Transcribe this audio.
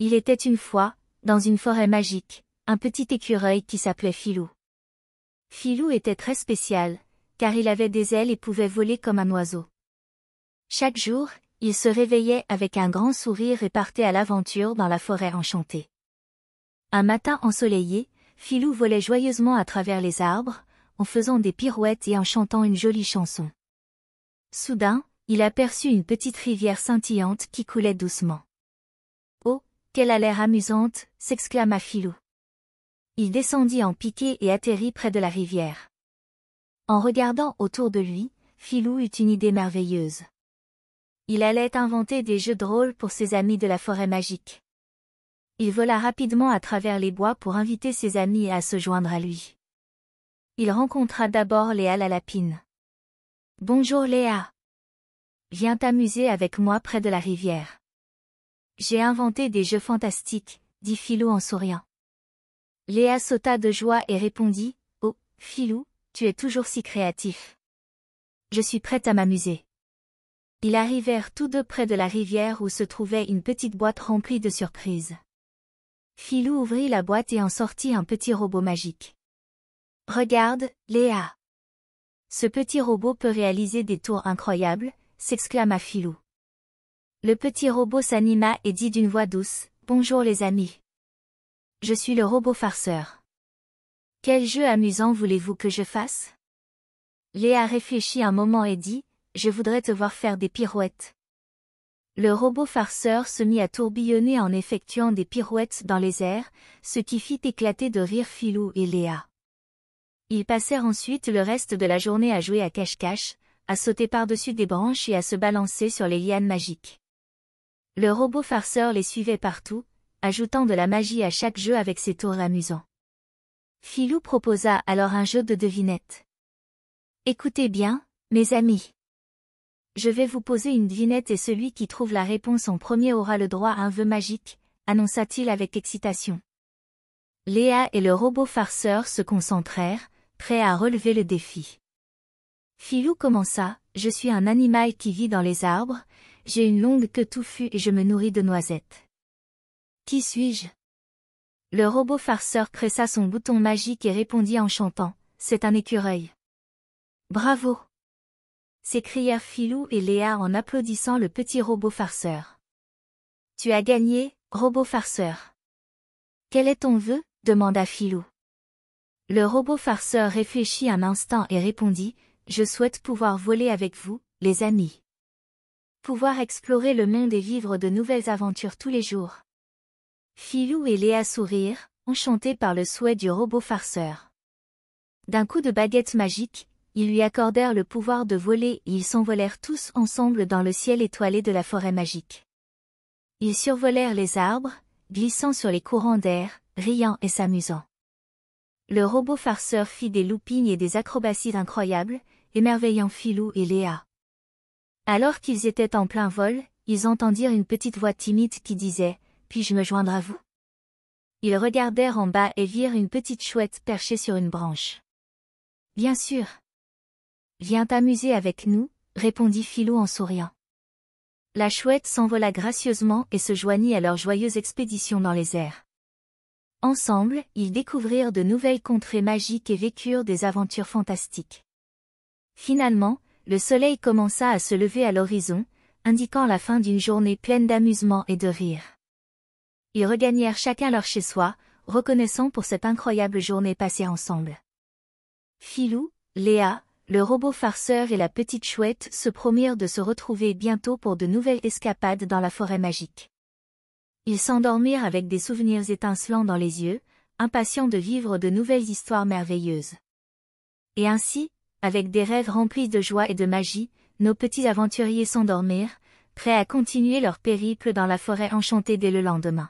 Il était une fois, dans une forêt magique, un petit écureuil qui s'appelait Filou. Filou était très spécial, car il avait des ailes et pouvait voler comme un oiseau. Chaque jour, il se réveillait avec un grand sourire et partait à l'aventure dans la forêt enchantée. Un matin ensoleillé, Filou volait joyeusement à travers les arbres, en faisant des pirouettes et en chantant une jolie chanson. Soudain, il aperçut une petite rivière scintillante qui coulait doucement. Qu'elle a l'air amusante, s'exclama Filou. Il descendit en piqué et atterrit près de la rivière. En regardant autour de lui, Filou eut une idée merveilleuse. Il allait inventer des jeux drôles pour ses amis de la forêt magique. Il vola rapidement à travers les bois pour inviter ses amis à se joindre à lui. Il rencontra d'abord Léa la lapine. Bonjour Léa. Viens t'amuser avec moi près de la rivière. J'ai inventé des jeux fantastiques, dit Filou en souriant. Léa sauta de joie et répondit, Oh, Filou, tu es toujours si créatif. Je suis prête à m'amuser. Ils arrivèrent tous deux près de la rivière où se trouvait une petite boîte remplie de surprises. Filou ouvrit la boîte et en sortit un petit robot magique. Regarde, Léa. Ce petit robot peut réaliser des tours incroyables, s'exclama Filou. Le petit robot s'anima et dit d'une voix douce, Bonjour les amis. Je suis le robot farceur. Quel jeu amusant voulez-vous que je fasse? Léa réfléchit un moment et dit, Je voudrais te voir faire des pirouettes. Le robot farceur se mit à tourbillonner en effectuant des pirouettes dans les airs, ce qui fit éclater de rire Filou et Léa. Ils passèrent ensuite le reste de la journée à jouer à cache-cache, à sauter par-dessus des branches et à se balancer sur les lianes magiques. Le robot farceur les suivait partout, ajoutant de la magie à chaque jeu avec ses tours amusants. Filou proposa alors un jeu de devinette. Écoutez bien, mes amis. Je vais vous poser une devinette et celui qui trouve la réponse en premier aura le droit à un vœu magique, annonça-t-il avec excitation. Léa et le robot farceur se concentrèrent, prêts à relever le défi. Filou commença, je suis un animal qui vit dans les arbres, j'ai une longue queue touffue et je me nourris de noisettes. Qui suis-je? Le robot farceur pressa son bouton magique et répondit en chantant, c'est un écureuil. Bravo s'écrièrent Filou et Léa en applaudissant le petit robot farceur. Tu as gagné, robot farceur. Quel est ton vœu? demanda Filou. Le robot farceur réfléchit un instant et répondit, Je souhaite pouvoir voler avec vous, les amis. Pouvoir explorer le monde et vivre de nouvelles aventures tous les jours. Filou et Léa sourirent, enchantés par le souhait du robot farceur. D'un coup de baguette magique, ils lui accordèrent le pouvoir de voler et ils s'envolèrent tous ensemble dans le ciel étoilé de la forêt magique. Ils survolèrent les arbres, glissant sur les courants d'air, riant et s'amusant. Le robot farceur fit des loopings et des acrobaties incroyables, émerveillant Filou et Léa. Alors qu'ils étaient en plein vol, ils entendirent une petite voix timide qui disait « Puis-je me joindre à vous ?» Ils regardèrent en bas et virent une petite chouette perchée sur une branche. Bien sûr. Viens t'amuser avec nous, répondit Philou en souriant. La chouette s'envola gracieusement et se joignit à leur joyeuse expédition dans les airs. Ensemble, ils découvrirent de nouvelles contrées magiques et vécurent des aventures fantastiques. Finalement, le soleil commença à se lever à l'horizon, indiquant la fin d'une journée pleine d'amusement et de rire. Ils regagnèrent chacun leur chez-soi, reconnaissant pour cette incroyable journée passée ensemble. Philou, Léa, le robot farceur et la petite chouette se promirent de se retrouver bientôt pour de nouvelles escapades dans la forêt magique. Ils s'endormirent avec des souvenirs étincelants dans les yeux, impatients de vivre de nouvelles histoires merveilleuses. Et ainsi, avec des rêves remplis de joie et de magie, nos petits aventuriers s'endormirent, prêts à continuer leur périple dans la forêt enchantée dès le lendemain.